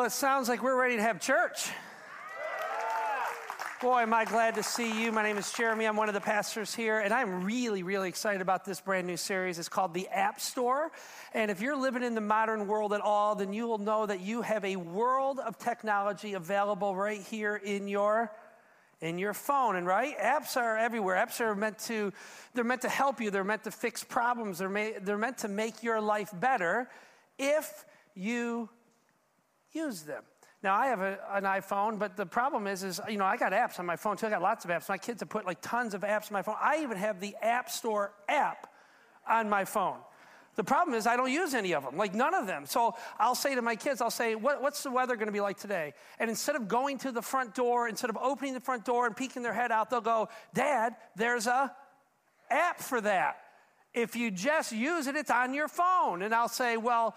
Well, it sounds like we're ready to have church. Boy, am I glad to see you. My name is Jeremy. I'm one of the pastors here, and I'm really, really excited about this brand new series. It's called The App Store. And if you're living in the modern world at all, then you will know that you have a world of technology available right here in your in your phone and right apps are everywhere apps are meant to they're meant to help you they're meant to fix problems they're, they're meant to make your life better if you use them now I have a, an iPhone, but the problem is, is you know I got apps on my phone too. I got lots of apps. My kids have put like tons of apps on my phone. I even have the App Store app on my phone. The problem is I don't use any of them, like none of them. So I'll say to my kids, I'll say, what, "What's the weather going to be like today?" And instead of going to the front door, instead of opening the front door and peeking their head out, they'll go, "Dad, there's a app for that. If you just use it, it's on your phone." And I'll say, "Well."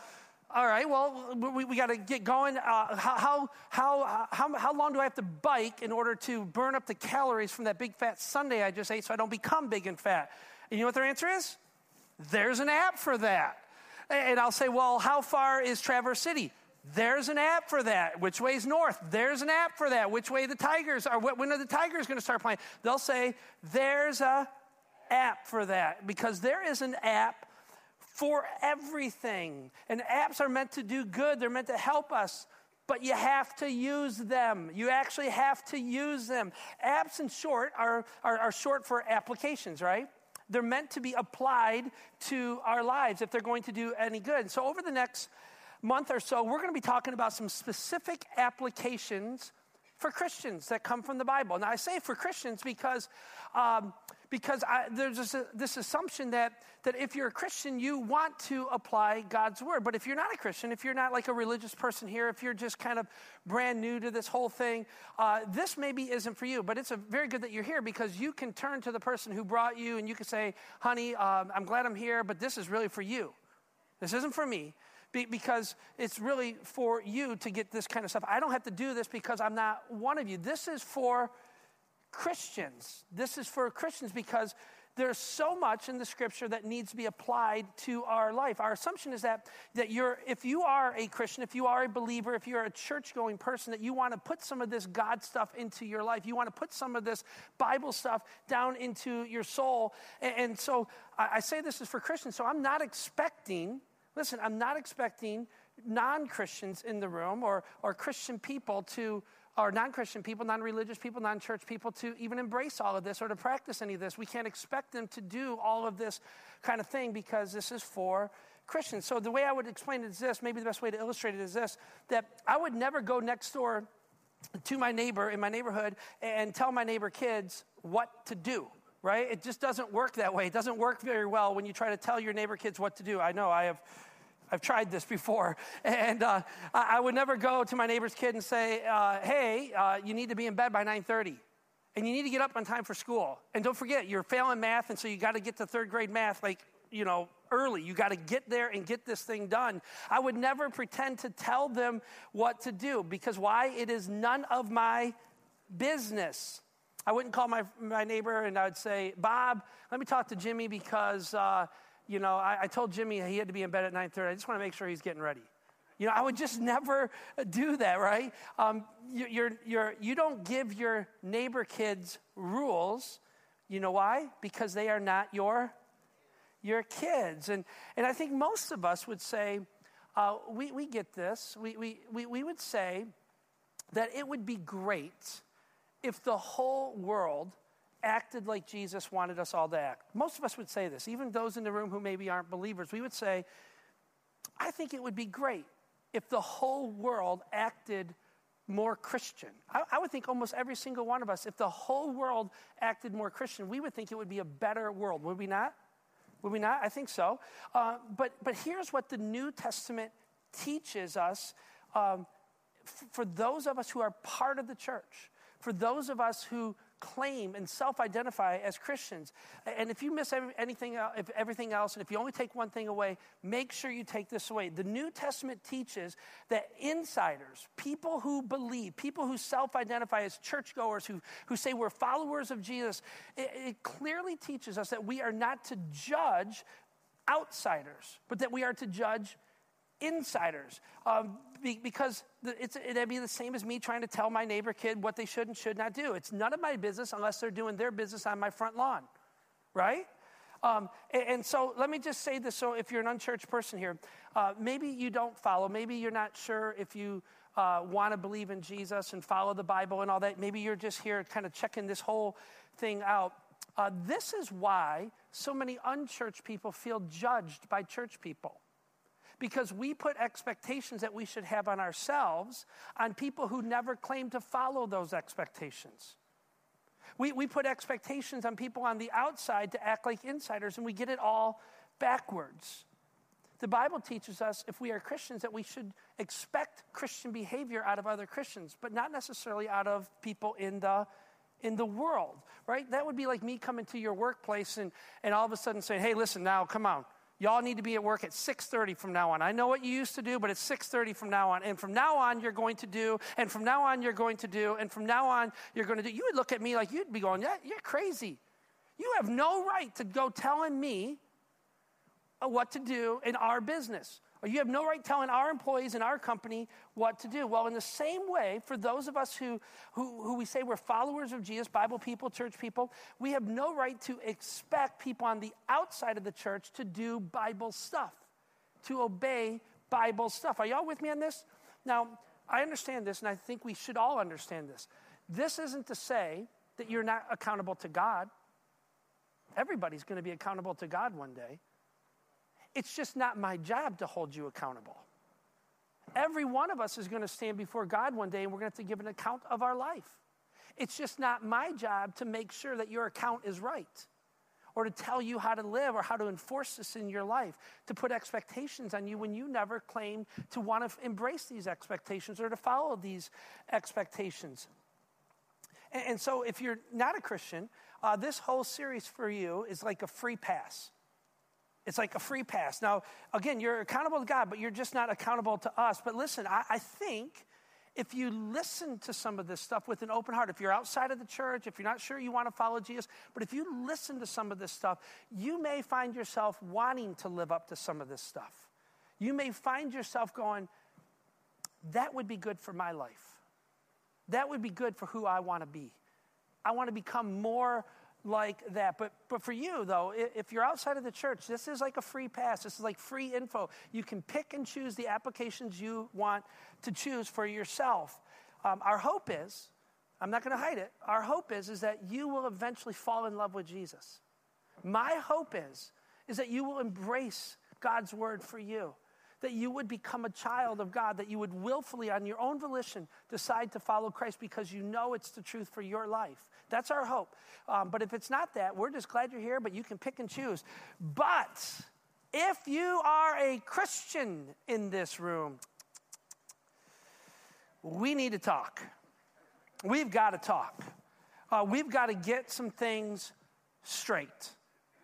All right, well, we, we got to get going. Uh, how, how, how, how long do I have to bike in order to burn up the calories from that big fat sundae I just ate so I don't become big and fat? And you know what their answer is? There's an app for that. And I'll say, well, how far is Traverse City? There's an app for that. Which way's north? There's an app for that. Which way the Tigers are? When are the Tigers going to start playing? They'll say, there's a app for that because there is an app for everything. And apps are meant to do good, they're meant to help us. But you have to use them. You actually have to use them. Apps, in short, are, are, are short for applications, right? They're meant to be applied to our lives if they're going to do any good. So, over the next month or so, we're going to be talking about some specific applications for Christians that come from the Bible. Now, I say for Christians because um, because I, there's this, this, assumption that, that if you're a Christian, you want to apply God's word. But if you're not a Christian, if you're not like a religious person here, if you're just kind of brand new to this whole thing, uh, this maybe isn't for you. But it's very good that you're here because you can turn to the person who brought you and you can say, honey, um, I'm glad I'm here, but this is really for you. This isn't for me because it's really for you to get this kind of stuff. I don't have to do this because I'm not one of you. This is for Christians. This is for Christians because there's so much in the scripture that needs to be applied to our life. Our assumption is that, that you're, if you are a Christian, if you are a believer, if you're a church going person, that you want to put some of this God stuff into your life. You want to put some of this Bible stuff down into your soul. And, and so I, I say this is for Christians. So I'm not expecting, listen, I'm not expecting non Christians in the room or, or Christian people to or non Christian people, non religious people, non church people to even embrace all of this or to practice any of this. We can't expect them to do all of this kind of thing because this is for Christians. So the way I would explain it is this maybe the best way to illustrate it is this that I would never go next door to my neighbor in my neighborhood and tell my neighbor kids what to do right? It just doesn't work that way. It doesn't work very well when you try to tell your neighbor kids what to do. I know I have I've tried this before. And uh, I would never go to my neighbor's kid and say, uh, hey, uh, you need to be in bed by 9.30. And you need to get up on time for school. And don't forget, you're failing math, and so you got to get to third grade math like, you know, early. You got to get there and get this thing done. I would never pretend to tell them what to do because why? It is none of my business. I wouldn't call my, my neighbor and I would say, Bob, let me talk to Jimmy because uh, you know, I, I told Jimmy he had to be in bed at 9.30. I just want to make sure he's getting ready. You know, I would just never do that, right? Um, you, you're, you're, you don't give your neighbor kids rules. You know why? Because they are not your, your kids. And, and I think most of us would say, uh, we, we get this. We, we, we, we would say that it would be great if the whole world acted like Jesus wanted us all to act. Most of us would say this, even those in the room who maybe aren't believers. We would say, I think it would be great if the whole world acted more Christian. I, I, would think almost every single one of us, if the whole world acted more Christian, we would think it would be a better world. Would we not? Would we not? I think so. Uh, but, but here's what the New Testament teaches us um, f- for those of us who are part of the church, for those of us who claim and self identify as Christians. And if you miss anything, if everything else, and if you only take one thing away, make sure you take this away. The New Testament teaches that insiders, people who believe, people who self identify as churchgoers, who, who say we're followers of Jesus, it, it clearly teaches us that we are not to judge outsiders, but that we are to judge insiders. Um, be, because it's, it'd be the same as me trying to tell my neighbor kid what they should and should not do. It's none of my business unless they're doing their business on my front lawn, right? Um, and, and, so let me just say this. So if you're an unchurched person here, uh, maybe you don't follow. Maybe you're not sure if you uh, want to believe in Jesus and follow the Bible and all that. Maybe you're just here kind of checking this whole thing out. Uh, this is why so many unchurched people feel judged by church people. Because we put expectations that we should have on ourselves on people who never claim to follow those expectations. We, we put expectations on people on the outside to act like insiders, and we get it all backwards. The Bible teaches us, if we are Christians, that we should expect Christian behavior out of other Christians, but not necessarily out of people in the in the world, right? That would be like me coming to your workplace and, and all of a sudden saying, hey, listen, now come on. Y'all need to be at work at 6:30 from now on. I know what you used to do, but it's 6:30 from now on. And from now on you're going to do, and from now on you're going to do, and from now on you're going to do. You would look at me like you'd be going, "Yeah, you're crazy. You have no right to go telling me uh, what to do in our business or you have no right telling our employees in our company what to do. Well, in the same way, for those of us who, who, who we say we're followers of Jesus, Bible people, church people, we have no right to expect people on the outside of the church to do Bible stuff, to obey Bible stuff. Are y'all with me on this? Now, I understand this, and I think we should all understand this. This isn't to say that you're not accountable to God. Everybody's going to be accountable to God one day. It's just not my job to hold you accountable. Every one of us is going to stand before God one day and we're going to have to give an account of our life. It's just not my job to make sure that your account is right or to tell you how to live or how to enforce this in your life, to put expectations on you when you never claim to want to embrace these expectations or to follow these expectations. And, and so, if you're not a Christian, uh, this whole series for you is like a free pass. It's like a free pass. Now, again, you're accountable to God, but you're just not accountable to us. But listen, I, I, think if you listen to some of this stuff with an open heart, if you're outside of the church, if you're not sure you want to follow Jesus, but if you listen to some of this stuff, you may find yourself wanting to live up to some of this stuff. You may find yourself going, that would be good for my life. That would be good for who I want to be. I want to become more like that. But, but for you, though, if you're outside of the church, this is like a free pass. This is like free info. You can pick and choose the applications you want to choose for yourself. Um, our hope is, I'm not going to hide it, our hope is, is that you will eventually fall in love with Jesus. My hope is, is that you will embrace God's word for you that you would become a child of God, that you would willfully, on your own volition, decide to follow Christ because you know it's the truth for your life. That's our hope. Um, but if it's not that, we're just glad you're here, but you can pick and choose. But if you are a Christian in this room, we need to talk. We've got to talk. Uh, we've got to get some things straight.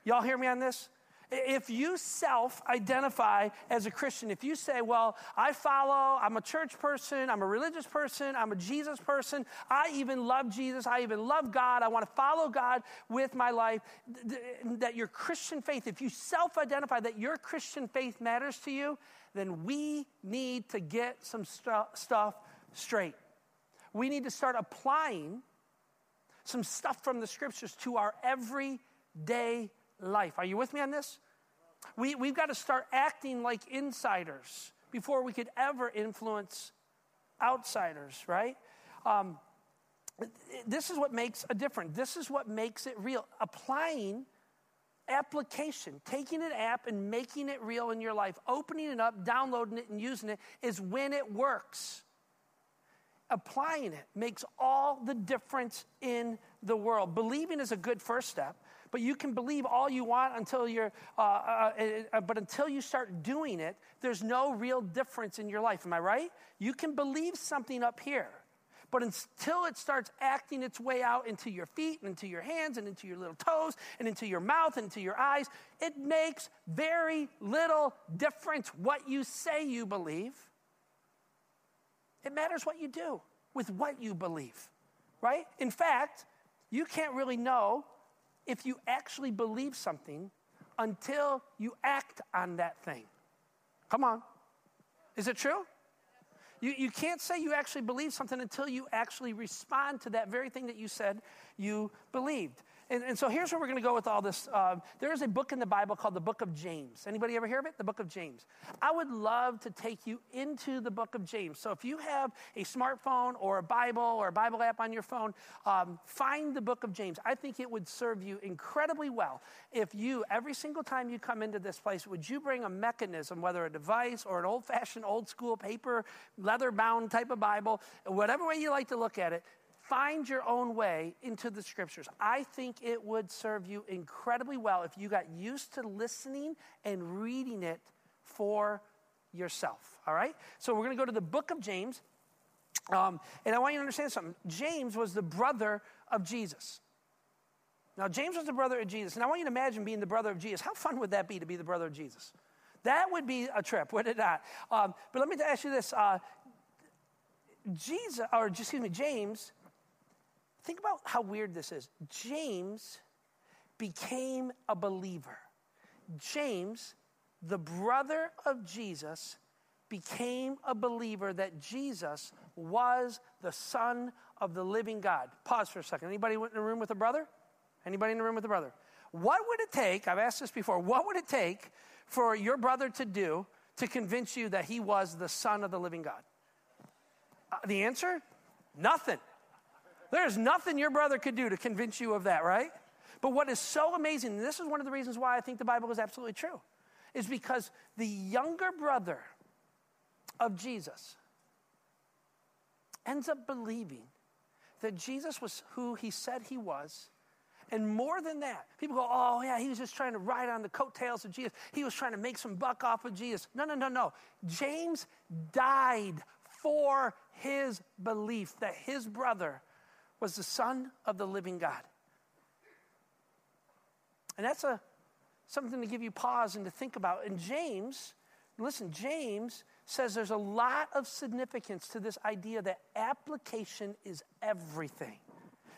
Y'all hear me on this? If you self identify as a Christian, if you say, Well, I follow, I'm a church person, I'm a religious person, I'm a Jesus person, I even love Jesus, I even love God, I want to follow God with my life, that your Christian faith, if you self identify that your Christian faith matters to you, then we need to get some stu- stuff straight. We need to start applying some stuff from the scriptures to our everyday life. Are you with me on this? We, we've got to start acting like insiders before we could ever influence outsiders, right? Um, this is what makes a difference. This is what makes it real. Applying application, taking an app and making it real in your life, opening it up, downloading it, and using it is when it works. Applying it makes all the difference in the world. Believing is a good first step. But you can believe all you want until you're, uh, uh, uh, uh, but until you start doing it, there's no real difference in your life. Am I right? You can believe something up here. But until it starts acting its way out into your feet and into your hands and into your little toes and into your mouth and into your eyes, it makes very little difference what you say you believe. It matters what you do with what you believe, right? In fact, you can't really know if you actually believe something until you act on that thing. Come on. Is it true? You, you can't say you actually believe something until you actually respond to that very thing that you said you believed. And, and so here's where we're going to go with all this. Uh, there is a book in the Bible called the Book of James. Anybody ever hear of it? The Book of James. I would love to take you into the Book of James. So if you have a smartphone or a Bible or a Bible app on your phone, um, find the Book of James. I think it would serve you incredibly well if you, every single time you come into this place, would you bring a mechanism, whether a device or an old fashioned, old school paper, leather bound type of Bible, whatever way you like to look at it, find your own way into the scriptures. I think it would serve you incredibly well if you got used to listening and reading it for yourself. All right? So we're going to go to the book of James. Um, and I want you to understand something. James was the brother of Jesus. Now, James was the brother of Jesus. And I want you to imagine being the brother of Jesus. How fun would that be to be the brother of Jesus? That would be a trip, would it not? Um, but let me ask you this. Uh, Jesus, or excuse me, James Think about how weird this is. James became a believer. James, the brother of Jesus, became a believer that Jesus was the Son of the living God. Pause for a second. Anybody in the room with a brother? Anybody in the room with a brother? What would it take? I've asked this before. What would it take for your brother to do to convince you that he was the Son of the living God? Uh, the answer? Nothing. There's nothing your brother could do to convince you of that, right? But what is so amazing, and this is one of the reasons why I think the Bible is absolutely true, is because the younger brother of Jesus ends up believing that Jesus was who he said he was. And more than that, people go, oh, yeah, he was just trying to ride on the coattails of Jesus. He was trying to make some buck off of Jesus. No, no, no, no. James died for his belief that his brother was the Son of the living God. And that's a, something to give you pause and to think about. And James, listen, James says there's a lot of significance to this idea that application is everything.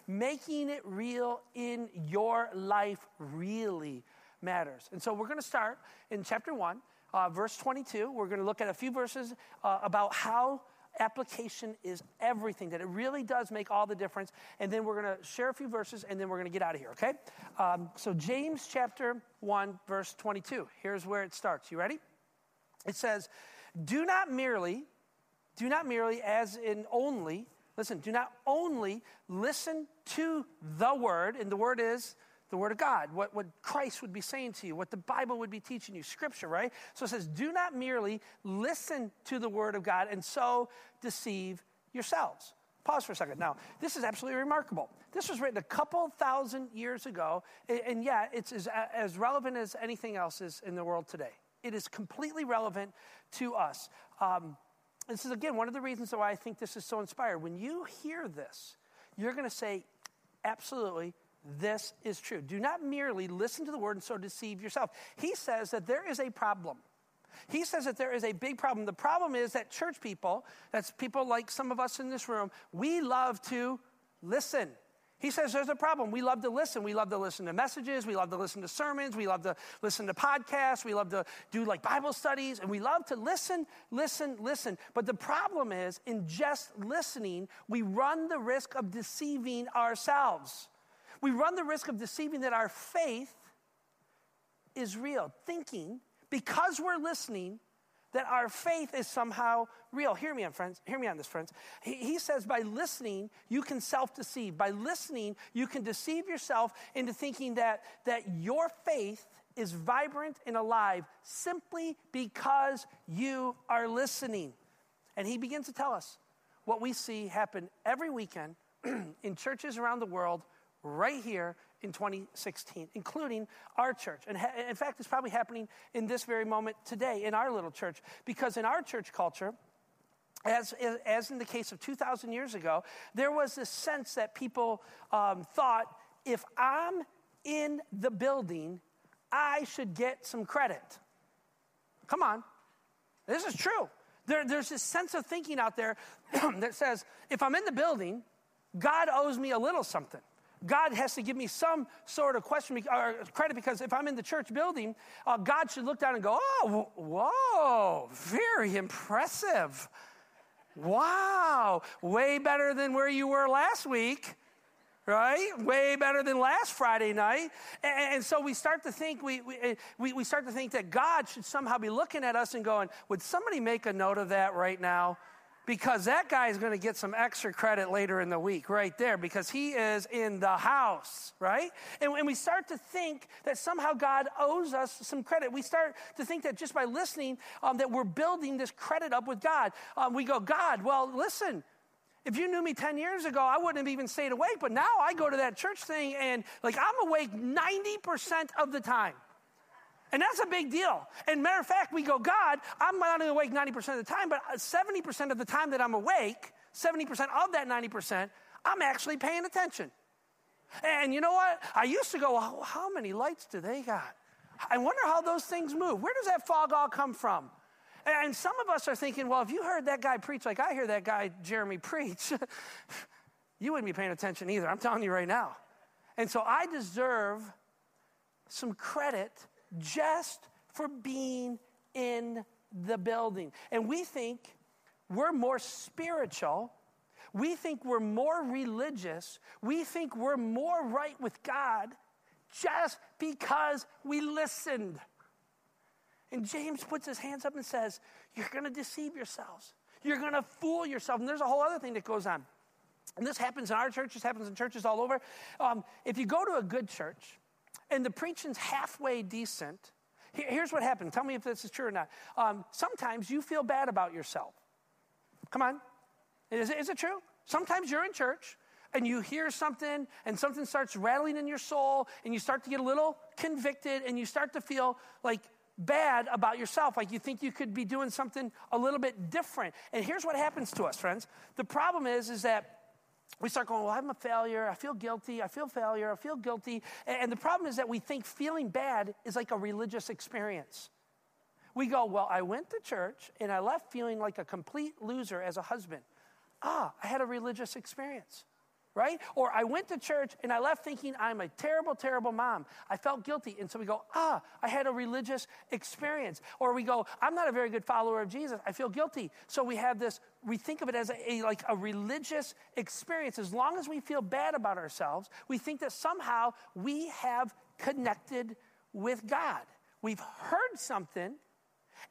Making it real in your life really matters. And so we're going to start in chapter 1, uh, verse 22. We're going to look at a few verses uh, about how application is everything, that it really does make all the difference. And then we're going to share a few verses and then we're going to get out of here, okay? Um, so, James chapter 1, verse 22. Here's where it starts. You ready? It says, Do not merely, do not merely as in only, listen, do not only listen to the word, and the word is, the Word of God, what, what Christ would be saying to you, what the Bible would be teaching you, Scripture, right? So it says, do not merely listen to the Word of God and so deceive yourselves. Pause for a second. Now, this is absolutely remarkable. This was written a couple thousand years ago, and, yeah, it's as, as relevant as anything else is in the world today. It is completely relevant to us. Um, this is, again, one of the reasons why I think this is so inspired. When you hear this, you're going to say, absolutely, this is true. Do not merely listen to the word and so deceive yourself. He says that there is a problem. He says that there is a big problem. The problem is that church people, that's people like some of us in this room, we love to listen. He says there's a problem. We love to listen. We love to listen to messages. We love to listen to sermons. We love to listen to podcasts. We love to do like Bible studies. And we love to listen, listen, listen. But the problem is, in just listening, we run the risk of deceiving ourselves we run the risk of deceiving that our faith is real, thinking because we're listening that our faith is somehow real. Hear me on friends. Hear me on this, friends. He, he says by listening, you can self-deceive. By listening, you can deceive yourself into thinking that, that your faith is vibrant and alive simply because you are listening. And he begins to tell us what we see happen every weekend in churches around the world right here in 2016, including our church. And ha- in fact, it's probably happening in this very moment today in our little church, because in our church culture, as, as in the case of 2,000 years ago, there was this sense that people um, thought if I'm in the building, I should get some credit. Come on, this is true. There, there's this sense of thinking out there that says if I'm in the building, God owes me a little something. God has to give me some sort of question or credit because if I'm in the church building, uh, God should look down and go, oh, whoa, very impressive. Wow, way better than where you were last week right? Way better than last Friday night. And, and so we start to think we, eh, we, we start to think that God should somehow be looking at us and going, would somebody make a note of that right now? Because that guy is going to get some extra credit later in the week right there because he is in the house, right? And when we start to think that somehow God owes us some credit, we start to think that just by listening, um, that we're building this credit up with God. Um, we go, God, well, listen, if you knew me 10 years ago, I wouldn't have even stayed awake, but now I go to that church thing and like I'm awake 90% of the time. And that's a big deal. And matter of fact, we go, God, I'm not only awake 90% of the time, but uh, 70% of the time that I'm awake, 70% of that 90%, I'm actually paying attention. And you know what? I used to go, well, how many lights do they got? I wonder how those things move. Where does that fog all come from? And some of us are thinking, well, if you heard that guy preach like I hear that guy Jeremy preach, you wouldn't be paying attention either. I'm telling you right now. And so I deserve some credit just for being in the building. And we think we're more spiritual. We think we're more religious. We think we're more right with God just because we listened. And James puts his hands up and says, You're going to deceive yourselves. You're going to fool yourself. And there's a whole other thing that goes on. And this happens in our churches, happens in churches all over. Um, if you go to a good church, and the preaching's halfway decent, here's what happened. Tell me if this is true or not. Um, sometimes you feel bad about yourself. Come on. Is it, is it true? Sometimes you're in church and you hear something and something starts rattling in your soul and you start to get a little convicted and you start to feel like bad about yourself, like you think you could be doing something a little bit different. And here's what happens to us, friends. The problem is, is that we start going, Well, I'm a failure. I feel guilty. I feel failure. I feel guilty. And the problem is that we think feeling bad is like a religious experience. We go, Well, I went to church and I left feeling like a complete loser as a husband. Ah, I had a religious experience right? Or I went to church and I left thinking I'm a terrible, terrible mom. I felt guilty. And so we go, ah, I had a religious experience. Or we go, I'm not a very good follower of Jesus. I feel guilty. So we have this, we think of it as a, a like a religious experience. As long as we feel bad about ourselves, we think that somehow we have connected with God. We've heard something.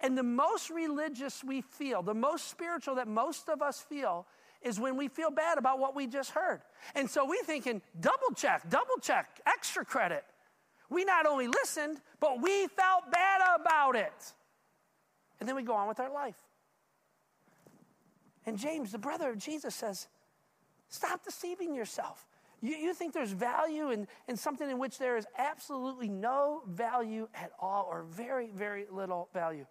And the most religious we feel, the most spiritual that most of us feel, is when we feel bad about what we just heard. And so we thinking, double check, double check, extra credit. We not only listened, but we felt bad about it. And then we go on with our life. And James, the brother of Jesus, says, Stop deceiving yourself. You, you think there's value in, in something in which there is absolutely no value at all, or very, very little value.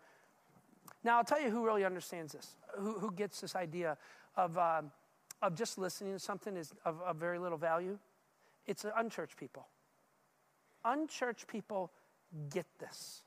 Now, I'll tell you who really understands this, who, who gets this idea of, um, of just listening to something is of, of very little value, it's unchurched people. Unchurched people get this.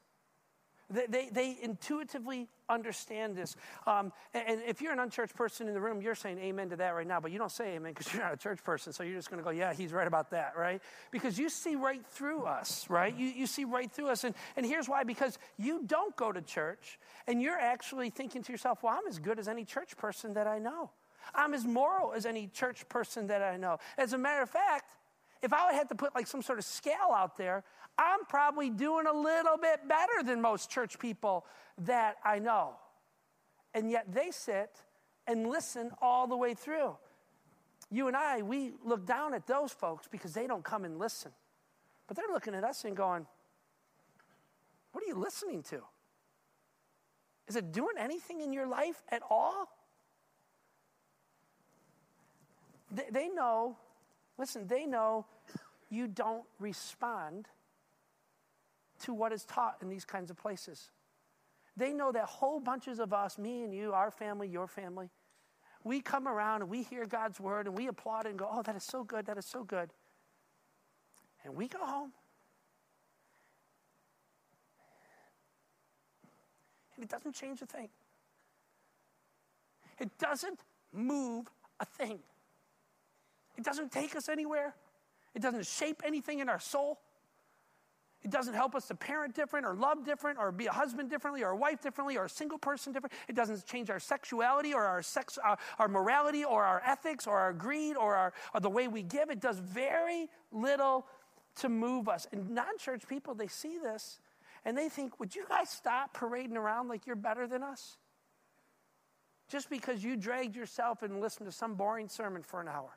They, they, they, intuitively understand this. Um, and, and, if you're an unchurched person in the room, you're saying amen to that right now, but you don't say amen because you're not a church person. So you're just going to go, yeah, he's right about that, right? Because you see right through us, right? You, you see right through us. And, and here's why because you don't go to church and you're actually thinking to yourself, well, I'm as good as any church person that I know. I'm as moral as any church person that I know. As a matter of fact, if I had to put like some sort of scale out there, I'm probably doing a little bit better than most church people that I know. And yet they sit and listen all the way through. You and I, we look down at those folks because they don't come and listen. But they're looking at us and going, What are you listening to? Is it doing anything in your life at all? They, they know, listen, they know you don't respond to what is taught in these kinds of places. They know that whole bunches of us, me and you, our family, your family, we come around and we hear God's word and we applaud it and go, oh, that is so good, that is so good. And we go home. And it doesn't change a thing. It doesn't move a thing. It doesn't take us anywhere. It doesn't shape anything in our soul. It doesn't help us to parent different or love different or be a husband differently or a wife differently or a single person different. It doesn't change our sexuality or our sex, our, uh, our morality or our ethics or our greed or, our, or the way we give. It does very little to move us. And non church people, they see this and they think, would you guys stop parading around like you're better than us? Just because you dragged yourself and listened to some boring sermon for an hour.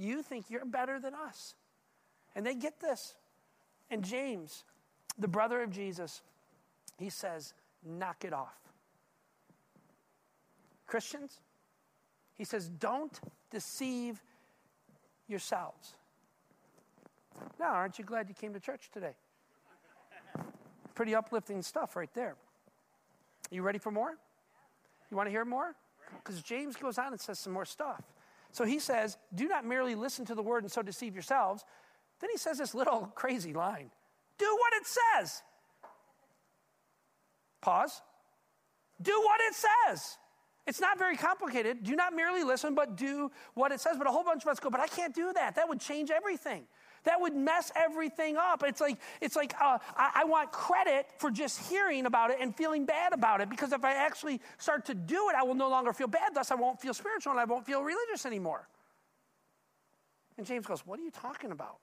You think you're better than us. And they get this. And James, the brother of Jesus, he says, knock it off. Christians, he says, don't deceive yourselves. Now, aren't you glad you came to church today? Pretty uplifting stuff right there. Are you ready for more? You want to hear more? Because James goes on and says some more stuff. So he says, Do not merely listen to the word and so deceive yourselves. Then he says this little crazy line Do what it says. Pause. Do what it says. It's not very complicated. Do not merely listen, but do what it says. But a whole bunch of us go, But I can't do that. That would change everything. That would mess everything up. It's like, it's like uh, I, I want credit for just hearing about it and feeling bad about it because if I actually start to do it, I will no longer feel bad. Thus, I won't feel spiritual and I won't feel religious anymore. And James goes, What are you talking about?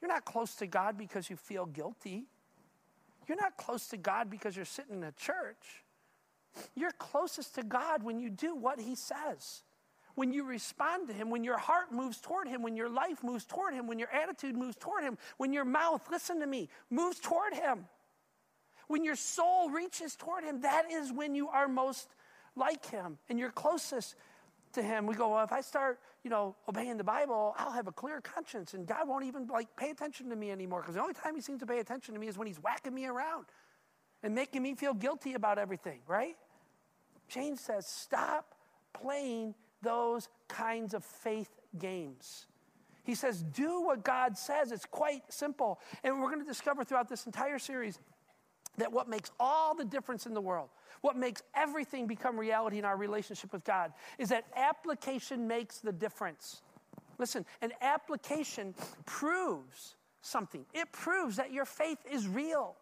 You're not close to God because you feel guilty. You're not close to God because you're sitting in a church. You're closest to God when you do what He says when you respond to Him, when your heart moves toward Him, when your life moves toward Him, when your attitude moves toward Him, when your mouth, listen to me, moves toward Him, when your soul reaches toward Him, that is when you are most like Him and you're closest to Him. We go, well, if I start, you know, obeying the Bible, I'll have a clear conscience and God won't even like pay attention to me anymore because the only time He seems to pay attention to me is when He's whacking me around and making me feel guilty about everything, right? James says, stop playing those kinds of faith games. He says, do what God says. It's quite simple. And we're going to discover throughout this entire series that what makes all the difference in the world, what makes everything become reality in our relationship with God, is that application makes the difference. Listen, an application proves something, it proves that your faith is real.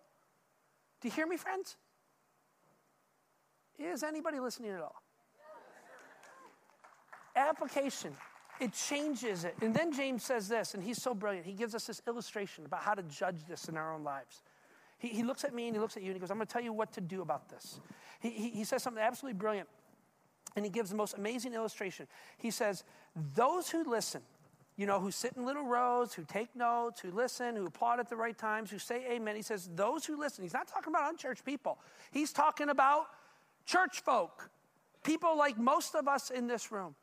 Do you hear me, friends? Is anybody listening at all? Application, it changes it. And then James says this, and he's so brilliant. He gives us this illustration about how to judge this in our own lives. He, he looks at me and he looks at you and he goes, I'm going to tell you what to do about this. He, he, he says something absolutely brilliant. And he gives the most amazing illustration. He says, Those who listen, you know, who sit in little rows, who take notes, who listen, who applaud at the right times, who say amen. He says, those who listen. He's not talking about unchurched people. He's talking about church folk, people like most of us in this room.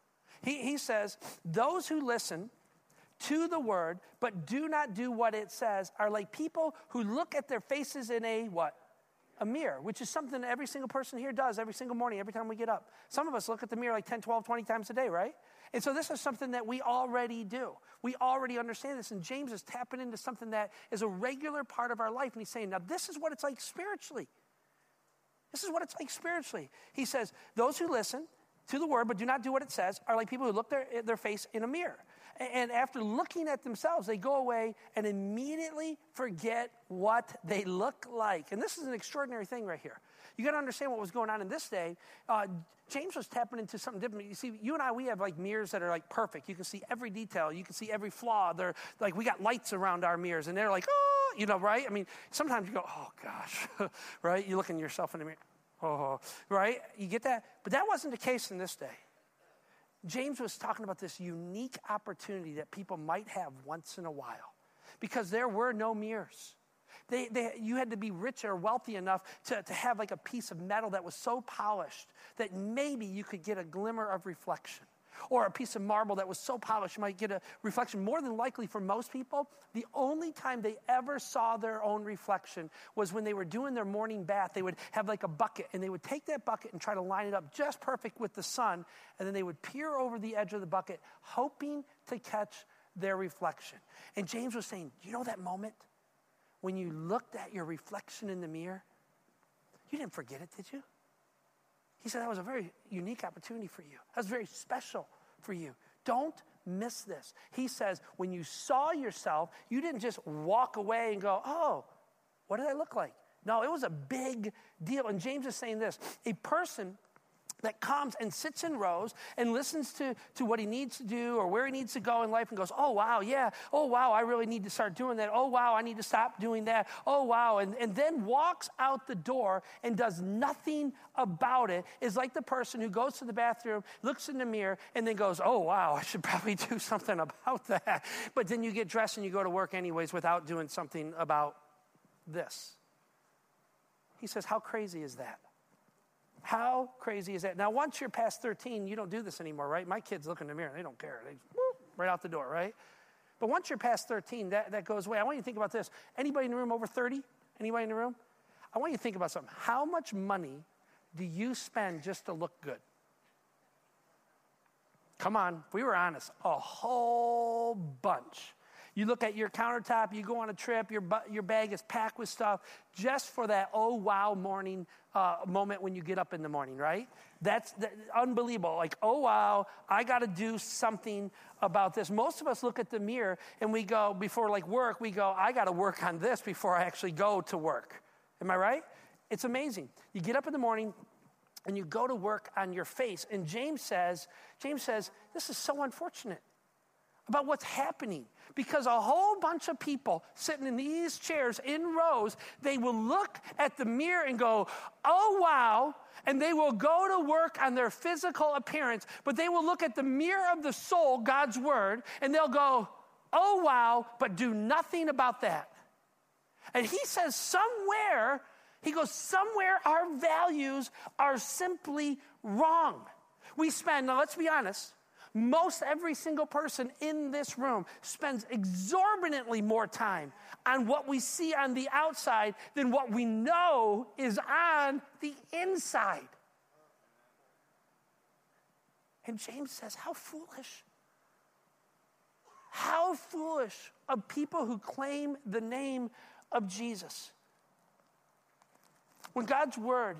He, he says, Those who listen to the word but do not do what it says are like people who look at their faces in a what? A mirror, which is something every single person here does every single morning, every time we get up. Some of us look at the mirror like 10, 12, 20 times a day, right? And so this is something that we already do. We already understand this. And James is tapping into something that is a regular part of our life. And he's saying, now this is what it's like spiritually. This is what it's like spiritually. He says, those who listen to the word but do not do what it says are like people who look their, their face in a mirror. And after looking at themselves, they go away and immediately forget what they look like. And this is an extraordinary thing right here. You got to understand what was going on in this day. Uh, James was tapping into something different. You see, you and I, we have like mirrors that are like perfect. You can see every detail. You can see every flaw. They're like we got lights around our mirrors, and they're like, oh, you know, right? I mean, sometimes you go, oh gosh, right? You look in yourself in the mirror. Oh, right? You get that? But that wasn't the case in this day. James was talking about this unique opportunity that people might have once in a while because there were no mirrors. They, they, you had to be rich or wealthy enough to, to have like a piece of metal that was so polished that maybe you could get a glimmer of reflection or a piece of marble that was so polished you might get a reflection. More than likely, for most people, the only time they ever saw their own reflection was when they were doing their morning bath. They would have like a bucket and they would take that bucket and try to line it up just perfect with the sun, and then they would peer over the edge of the bucket, hoping to catch their reflection. And James was saying, You know that moment when you looked at your reflection in the mirror? You didn't forget it, did you? He said that was a very unique opportunity for you. That was very special for you. Don't miss this. He says, when you saw yourself, you didn't just walk away and go, oh, what did I look like? No, it was a big deal. And James is saying this a person that comes and sits in rows and listens to, to what he needs to do or where he needs to go in life and goes, Oh, wow, yeah. Oh, wow, I really need to start doing that. Oh, wow, I need to stop doing that. Oh, wow. And, and then walks out the door and does nothing about it is like the person who goes to the bathroom, looks in the mirror, and then goes, Oh, wow, I should probably do something about that. But then you get dressed and you go to work anyways without doing something about this. He says, How crazy is that? How crazy is that? Now, once you're past 13, you don't do this anymore, right? My kids look in the mirror, they don't care. They whoop, right out the door, right? But once you're past 13, that, that goes away. I want you to think about this. Anybody in the room over 30? Anybody in the room? I want you to think about something. How much money do you spend just to look good? Come on, if we were honest, a whole bunch. You look at your countertop, you go on a trip, your, your bag is packed with stuff just for that oh wow morning uh, moment when you get up in the morning, right? That's that, unbelievable. Like, oh wow, I got to do something about this. Most of us look at the mirror and we go, before like work, we go, I got to work on this before I actually go to work. Am I right? It's amazing. You get up in the morning, and you go to work on your face. And James says, James says, this is so unfortunate about what's happening because a whole bunch of people sitting in these chairs in rows, they will look at the mirror and go, oh, wow. And they will go to work on their physical appearance, but they will look at the mirror of the soul, God's word, and they'll go, oh, wow, but do nothing about that. And he says, somewhere, he goes, somewhere our values are simply wrong. We spend, now let's be honest, most every single person in this room spends exorbitantly more time on what we see on the outside than what we know is on the inside. And James says, How foolish. How foolish of people who claim the name of Jesus. When God's word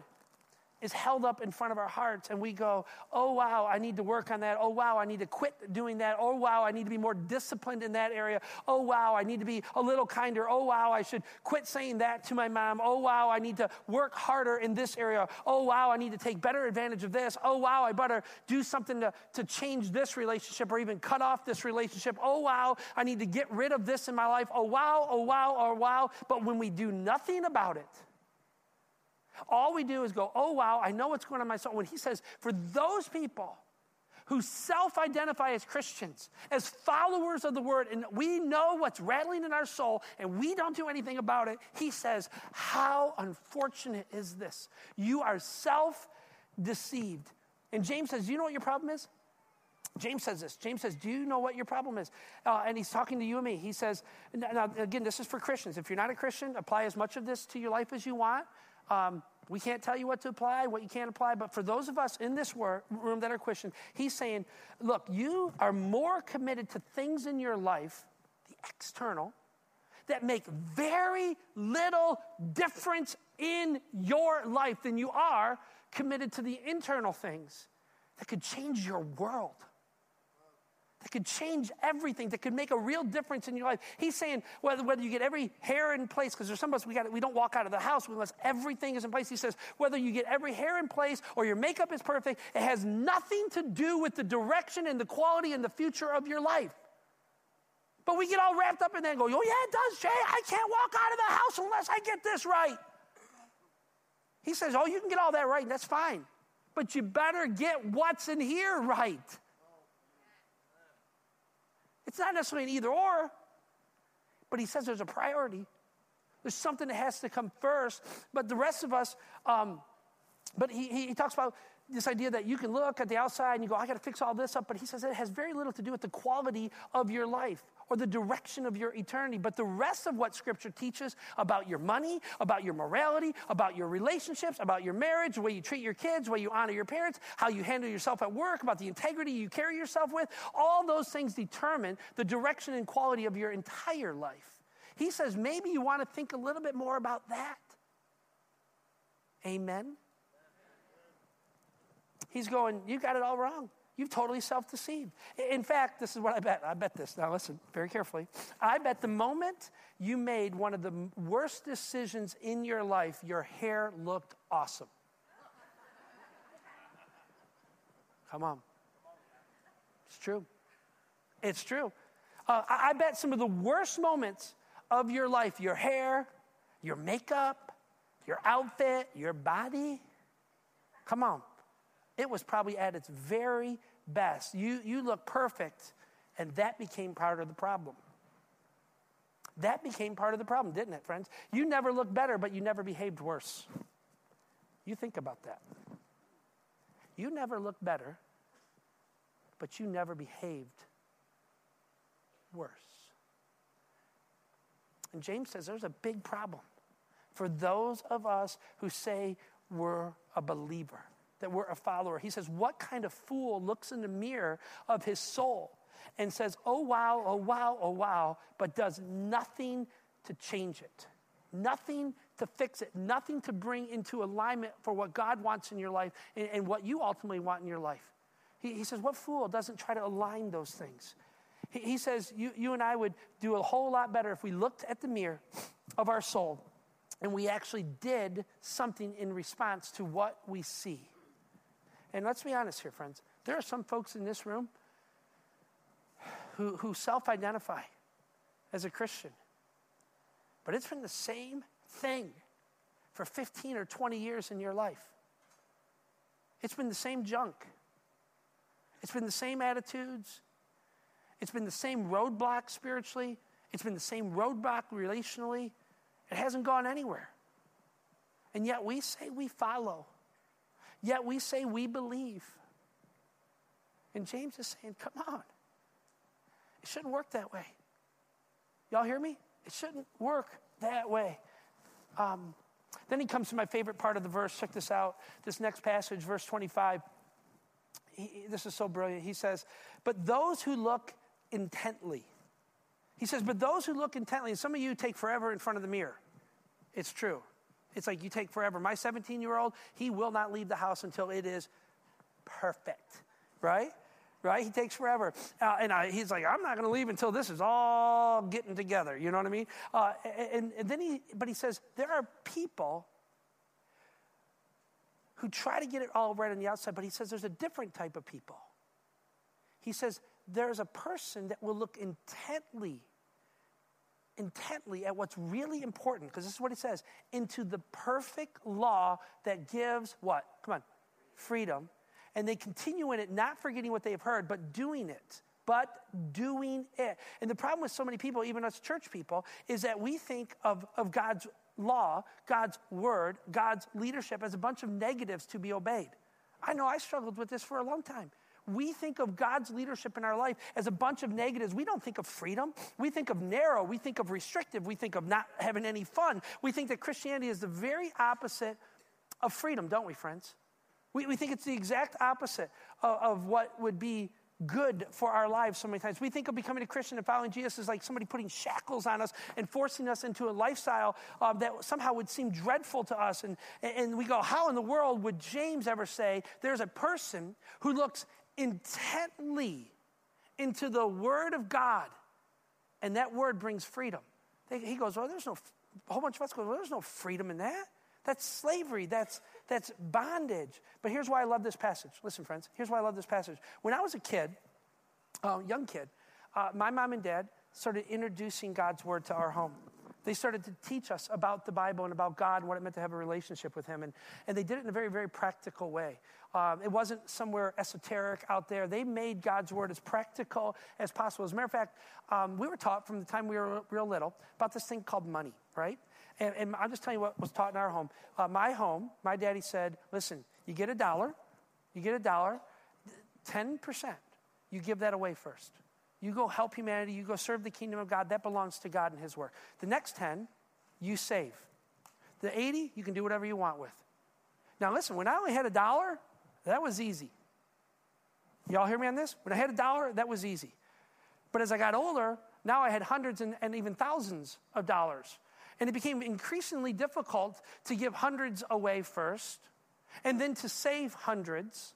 is held up in front of our hearts and we go, oh wow, I need to work on that. Oh wow, I need to quit doing that. Oh wow, I need to be more disciplined in that area. Oh wow, I need to be a little kinder. Oh wow, I should quit saying that to my mom. Oh wow, I need to work harder in this area. Oh wow, I need to take better advantage of this. Oh wow, I better do something to, to change this relationship or even cut off this relationship. Oh wow, I need to get rid of this in my life. Oh wow, oh wow, oh wow. But when we do nothing about it, all we do is go, oh, wow, I know what's going on in my soul. When he says, for those people who self identify as Christians, as followers of the word, and we know what's rattling in our soul and we don't do anything about it, he says, how unfortunate is this? You are self deceived. And James says, Do you know what your problem is? James says this. James says, Do you know what your problem is? Uh, and he's talking to you and me. He says, Now, again, this is for Christians. If you're not a Christian, apply as much of this to your life as you want. Um, we can't tell you what to apply, what you can't apply, but for those of us in this room that are Christian, he's saying, look, you are more committed to things in your life, the external, that make very little difference in your life than you are committed to the internal things that could change your world that could change everything, that could make a real difference in your life. He's saying whether, whether you get every hair in place, because there's some of us, we, got, we don't walk out of the house unless everything is in place. He says whether you get every hair in place or your makeup is perfect, it has nothing to do with the direction and the quality and the future of your life. But we get all wrapped up in that and go, oh, yeah, it does, Jay. I can't walk out of the house unless I get this right. He says, oh, you can get all that right, and that's fine. But you better get what's in here right. It's not necessarily an either or, but he says there's a priority. There's something that has to come first. But the rest of us, um, but he, he, he talks about this idea that you can look at the outside and you go, I got to fix all this up. But he says it has very little to do with the quality of your life or the direction of your eternity. But the rest of what Scripture teaches about your money, about your morality, about your relationships, about your marriage, the way you treat your kids, the way you honor your parents, how you handle yourself at work, about the integrity you carry yourself with, all those things determine the direction and quality of your entire life. He says maybe you want to think a little bit more about that. Amen. He's going, You got it all wrong. You've totally self deceived. In fact, this is what I bet. I bet this. Now, listen very carefully. I bet the moment you made one of the worst decisions in your life, your hair looked awesome. Come on. It's true. It's true. Uh, I bet some of the worst moments of your life, your hair, your makeup, your outfit, your body, come on, it was probably at its very best. You, you look perfect, and that became part of the problem. That became part of the problem, didn't it, friends? You never looked better, but you never behaved worse. You think about that. You never looked better, but you never behaved worse. And James says there's a big problem for those of us who say we're a believer that we're a follower. He says, What kind of fool looks in the mirror of his soul and says, Oh, wow, oh, wow, oh, wow, but does nothing to change it? Nothing to fix it, nothing to bring into alignment for what God wants in your life and, and what you ultimately want in your life. He, he, says, What fool doesn't try to align those things? He, he says, you, you and I would do a whole lot better if we looked at the mirror of our soul and we actually did something in response to what we see. And let's be honest here, friends. There are some folks in this room who, who self identify as a Christian, but it's been the same thing for 15 or 20 years in your life. It's been the same junk, it's been the same attitudes, it's been the same roadblock spiritually, it's been the same roadblock relationally. It hasn't gone anywhere. And yet we say we follow. Yet we say we believe. And James is saying, come on. It shouldn't work that way. Y'all hear me? It shouldn't work that way. Um, then he comes to my favorite part of the verse. Check this out. This next passage, verse 25. He, this is so brilliant. He says, But those who look intently, he says, But those who look intently, and some of you take forever in front of the mirror. It's true. It's like you take forever. My 17 year old, he will not leave the house until it is perfect, right? Right? He takes forever. Uh, and I, he's like, I'm not going to leave until this is all getting together. You know what I mean? Uh, and, and then he, but he says, there are people who try to get it all right on the outside, but he says there's a different type of people. He says, there's a person that will look intently intently at what's really important, because this is what it says into the perfect law that gives what? Come on, freedom. And they continue in it, not forgetting what they've heard, but doing it. But doing it. And the problem with so many people, even us church people, is that we think of, of God's law, God's word, God's leadership as a bunch of negatives to be obeyed. I know I struggled with this for a long time we think of God's leadership in our life as a bunch of negatives. We don't think of freedom. We think of narrow. We think of restrictive. We think of not having any fun. We think that Christianity is the very opposite of freedom, don't we, friends? We, we think it's the exact opposite of, of what would be good for our lives so many times. We think of becoming a Christian and following Jesus as like somebody putting shackles on us and forcing us into a lifestyle uh, that somehow would seem dreadful to us. And, and we go, how in the world would James ever say there's a person who looks intently into the Word of God, and that Word brings freedom. He goes, Well, there's no, a whole bunch of us go, Well, there's no freedom in that. That's slavery, that's, that's bondage. But here's why I love this passage. Listen, friends, here's why I love this passage. When I was a kid, uh, young kid, uh, my mom and dad started introducing God's Word to our home they started to teach us about the Bible and about God and what it meant to have a relationship with Him. And, and they did it in a very, very practical way. Um, it wasn't somewhere esoteric out there. They made God's Word as practical as possible. As a matter of fact, um, we were taught from the time we were real little about this thing called money, right? And, and I'll just tell you what was taught in our home. Uh, my home, my daddy said, listen, you get a dollar, you get a dollar, 10%, you give that away first. You go help humanity, you go serve the kingdom of God. That belongs to God and His work. The next 10, you save. The 80, you can do whatever you want with. Now, listen, when I only had a dollar, that was easy. Y'all hear me on this? When I had a dollar, that was easy. But as I got older, now I had hundreds and, and even thousands of dollars. And it became increasingly difficult to give hundreds away first, and then to save hundreds,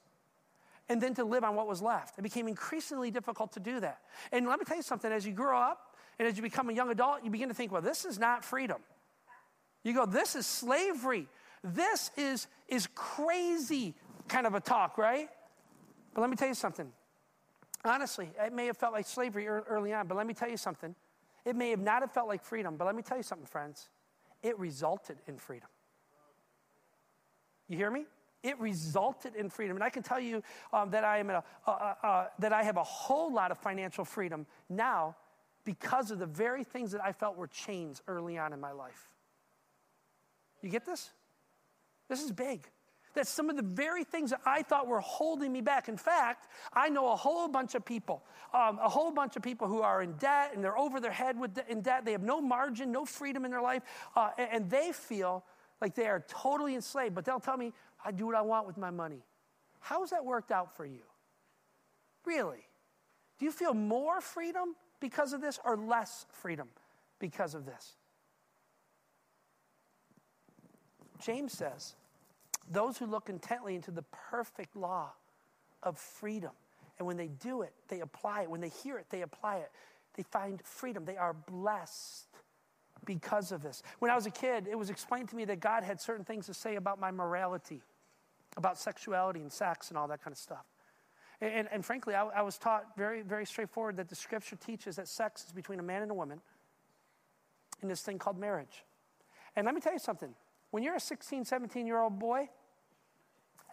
and then to live on what was left. It became increasingly difficult to do that. And let me tell you something as you grow up and as you become a young adult, you begin to think, well, this is not freedom. You go, this is slavery. This is, is crazy kind of a talk, right? But let me tell you something. Honestly, it may have felt like slavery early on, but let me tell you something. It may have not have felt like freedom, but let me tell you something, friends. It resulted in freedom. You hear me? It resulted in freedom, and I can tell you um, that I am a, that I have a whole lot of financial freedom now because of the very things that I felt were chains early on in my life. You get this? This is big. That some of the very things that I thought were holding me back. In fact, I know a whole bunch of people, um, a whole bunch of people who are in debt and they're over their head with de- in debt. They have no margin, no freedom in their life, uh, and, and they feel like they are totally enslaved. But they'll tell me, I do what I want with my money. How has that worked out for you? Really? Do you feel more freedom because of this or less freedom because of this? James says, those who look intently into the perfect law of freedom, and when they do it, they apply it. When they hear it, they apply it. They find freedom. They are blessed because of this. When I was a kid, it was explained to me that God had certain things to say about my morality, about sexuality and sex and all that kind of stuff. And, and, and frankly, I, I was taught very, very straightforward that the scripture teaches that sex is between a man and a woman in this thing called marriage. And let me tell you something when you're a 16, 17 year old boy,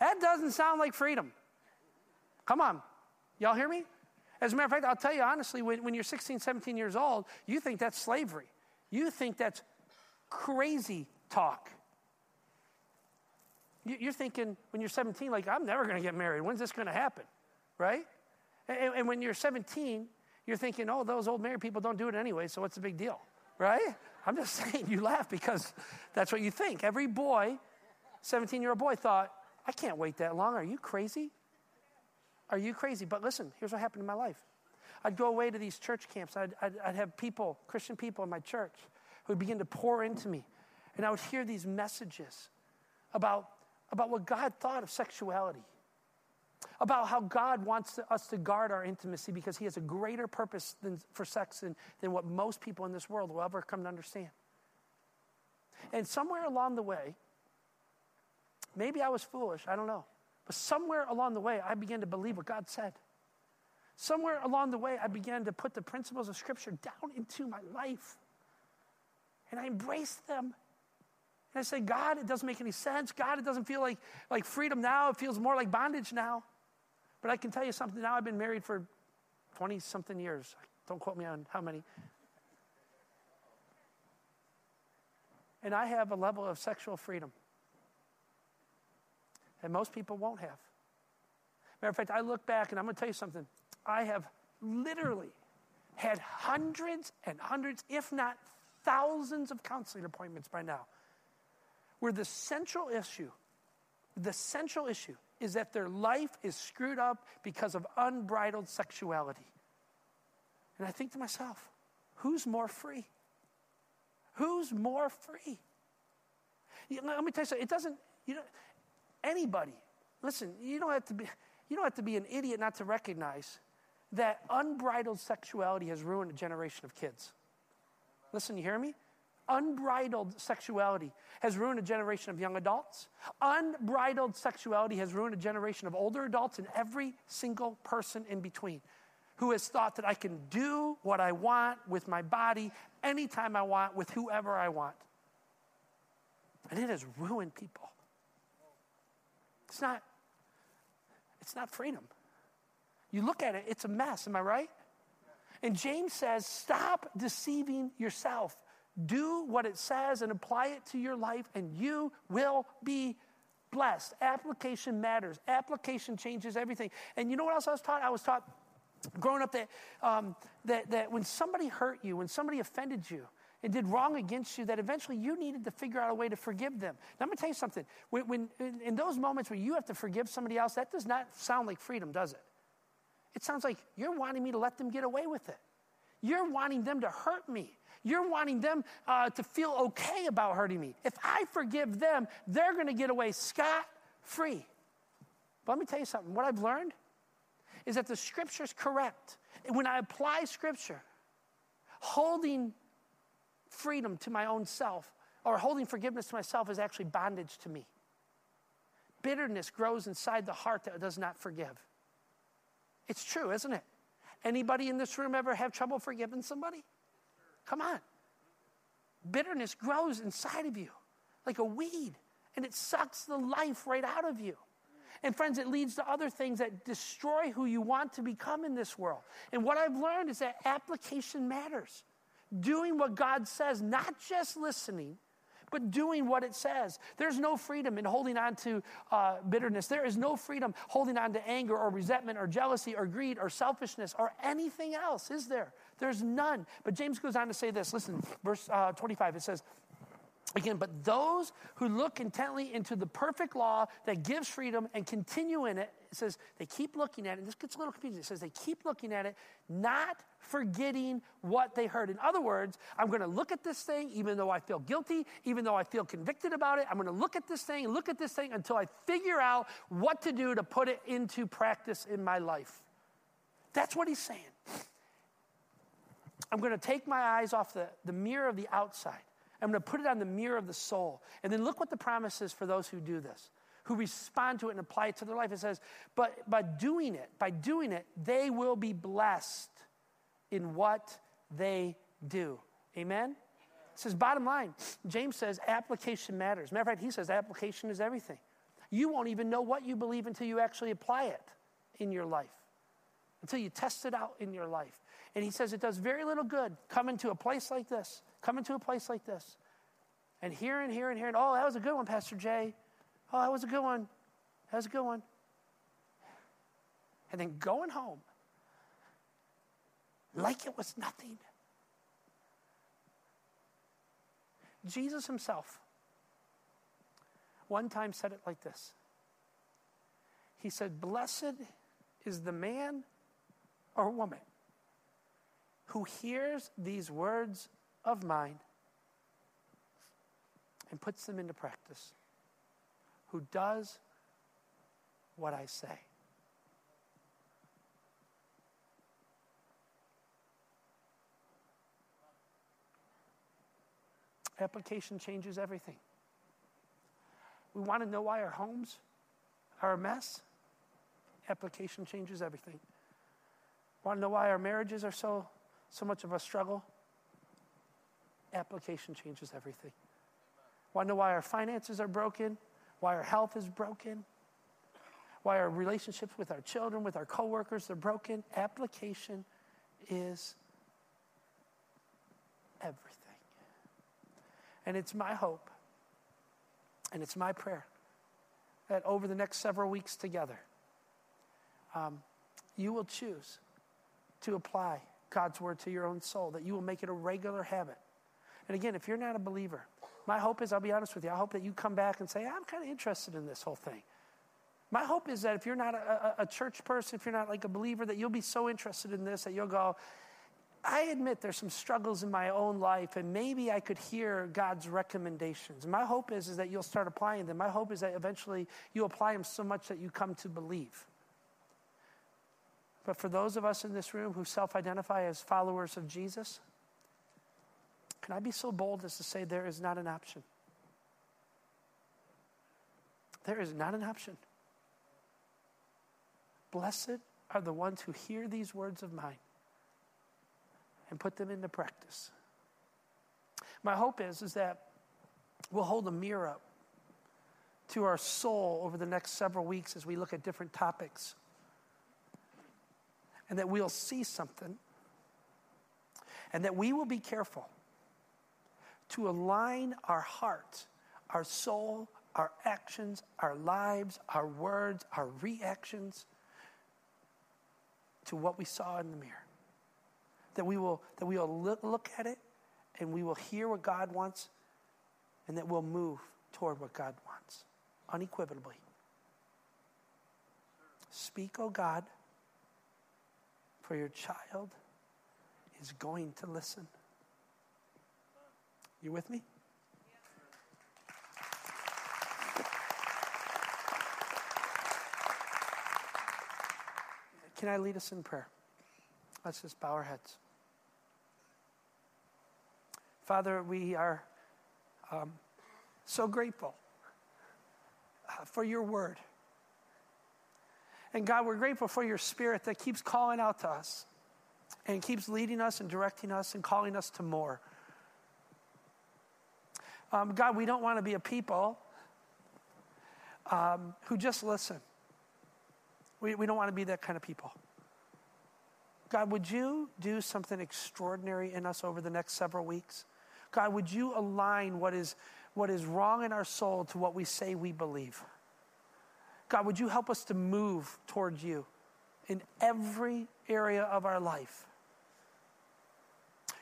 that doesn't sound like freedom. Come on. Y'all hear me? As a matter of fact, I'll tell you honestly, when, when you're 16, 17 years old, you think that's slavery. You think that's crazy talk. You're thinking when you're 17, like, I'm never going to get married. When's this going to happen? Right? And, and, when you're 17, you're thinking, oh, those old married people don't do it anyway, so what's the big deal? Right? I'm just saying, you laugh because that's what you think. Every boy, 17 year old boy, thought, I can't wait that long. Are you crazy? Are you crazy? But listen, here's what happened in my life. I'd go away to these church camps. I'd, I'd, I'd, have people, Christian people in my church, who would begin to pour into me. And I would hear these messages about, about what God thought of sexuality, about how God wants to, us to guard our intimacy because He has a greater purpose than, for sex than, than what most people in this world will ever come to understand. And somewhere along the way, maybe I was foolish, I don't know. But somewhere along the way, I began to believe what God said. Somewhere along the way, I began to put the principles of Scripture down into my life. And I embraced them. And I said, God, it doesn't make any sense. God, it doesn't feel like, like freedom now. It feels more like bondage now. But I can tell you something now. I've been married for 20 something years. Don't quote me on how many. And I have a level of sexual freedom that most people won't have. Matter of fact, I look back and I'm going to tell you something. I have literally had hundreds and hundreds, if not thousands, of counseling appointments by now, where the central issue, the central issue is that their life is screwed up because of unbridled sexuality. And I think to myself, who's more free? Who's more free? You know, let me tell you something. It doesn't, you know, anybody, listen, you don't have to be, you don't have to be an idiot not to recognize that unbridled sexuality has ruined a generation of kids. Listen, you hear me? Unbridled sexuality has ruined a generation of young adults. Unbridled sexuality has ruined a generation of older adults and every single person in between who has thought that I can do what I want with my body anytime I want with whoever I want. And it has ruined people. It's not, it's not freedom. You look at it, it's a mess, am I right? And James says, stop deceiving yourself. Do what it says and apply it to your life, and you will be blessed. Application matters. Application changes everything. And you know what else I was taught? I was taught growing up that, um, that, that when somebody hurt you, when somebody offended you, and did wrong against you, that eventually you needed to figure out a way to forgive them. Now, I'm going to tell you something. When, when in, in those moments where you have to forgive somebody else, that does not sound like freedom, does it? It sounds like you're wanting me to let them get away with it. You're wanting them to hurt me. You're wanting them uh, to feel okay about hurting me. If I forgive them, they're going to get away scot free. But let me tell you something. What I've learned is that the scripture is correct. When I apply scripture, holding freedom to my own self or holding forgiveness to myself is actually bondage to me. Bitterness grows inside the heart that does not forgive. It's true, isn't it? Anybody in this room ever have trouble forgiving somebody? Come on. Bitterness grows inside of you like a weed, and it sucks the life right out of you. And friends, it leads to other things that destroy who you want to become in this world. And what I've learned is that application matters. Doing what God says, not just listening, but doing what it says. There's no freedom in holding on to uh, bitterness. There is no freedom holding on to anger or resentment or jealousy or greed or selfishness or anything else, is there? There's none. But James goes on to say this. Listen, verse uh, 25, it says, Again, but those who look intently into the perfect law that gives freedom and continue in it, it says they keep looking at it. This gets a little confusing. It says they keep looking at it, not forgetting what they heard. In other words, I'm going to look at this thing even though I feel guilty, even though I feel convicted about it. I'm going to look at this thing, look at this thing until I figure out what to do to put it into practice in my life. That's what he's saying. I'm going to take my eyes off the, the mirror of the outside I'm going to put it on the mirror of the soul. And then look what the promise is for those who do this, who respond to it and apply it to their life. It says, but by doing it, by doing it, they will be blessed in what they do. Amen? It says, bottom line, James says application matters. Matter of fact, he says application is everything. You won't even know what you believe until you actually apply it in your life, until you test it out in your life. And he says it does very little good coming to a place like this coming to a place like this and here and hearing, hearing, hearing, oh, that was a good one, Pastor Jay. Oh, that was a good one. That was a good one. And then going home like it was nothing. Jesus himself one time said it like this He said, Blessed is the man or woman who hears these words of mine and puts them into practice, who does what I say. Application changes everything. We want to know why our homes are a mess. Application changes everything. Want to know why our marriages are so so much of a struggle? application changes everything. Want to know why our finances are broken? Why our health is broken? Why our relationships with our children, with our coworkers, they're broken? Application is everything. And it's my hope and it's my prayer that over the next several weeks together, um, you will choose to apply God's word to your own soul, that you will make it a regular habit and again, if you're not a believer, my hope is, I'll be honest with you, I hope that you come back and say, I'm kind of interested in this whole thing. My hope is that if you're not a, a, a, church person, if you're not like a believer, that you'll be so interested in this that you'll go, I admit there's some struggles in my own life, and maybe I could hear God's recommendations. My hope is, is that you'll start applying them. My hope is that eventually you apply them so much that you come to believe. But for those of us in this room who self identify as followers of Jesus, can I be so bold as to say there is not an option? There is not an option. Blessed are the ones who hear these words of mine and put them into practice. My hope is, is that we'll hold a mirror up to our soul over the next several weeks as we look at different topics. And that we'll see something. And that we will be careful to align our heart, our soul, our actions, our lives, our words, our reactions to what we saw in the mirror. That we will, that we will look at it and we will hear what God wants and that we'll move toward what God wants unequivocally. Speak, O oh God, for your child is going to listen. You with me? can I lead us in prayer? Let's just bow our heads. Father, we are um, so grateful uh, for your word. And God, we're grateful for your spirit that keeps calling out to us and keeps leading us and directing us and calling us to more. Um, God, we don't want to be a people um, who just listen. We, we don't want to be that kind of people. God, would you do something extraordinary in us over the next several weeks? God, would you align what is, what is wrong in our soul to what we say we believe? God, would you help us to move towards you in every area of our life?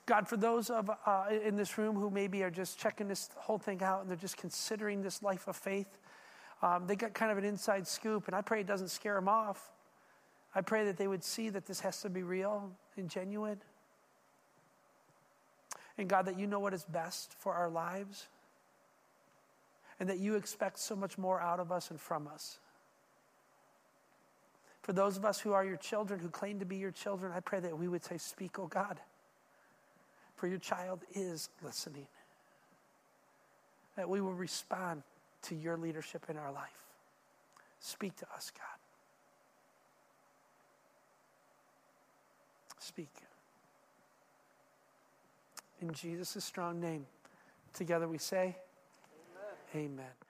God, for those of uh, in this room who maybe are just checking this whole thing out and they're just considering this life of faith, um, they got kind of an inside scoop, and I pray it doesn't scare them off. I pray that they would see that this has to be real and genuine. And God, that you know what is best for our lives, and that you expect so much more out of us and from us. For those of us who are your children, who claim to be your children, I pray that we would say, Speak, O God for your child is listening. That we will respond to your leadership in our life. Speak to us, God. Speak. In Jesus' strong name, together we say, Amen. Amen.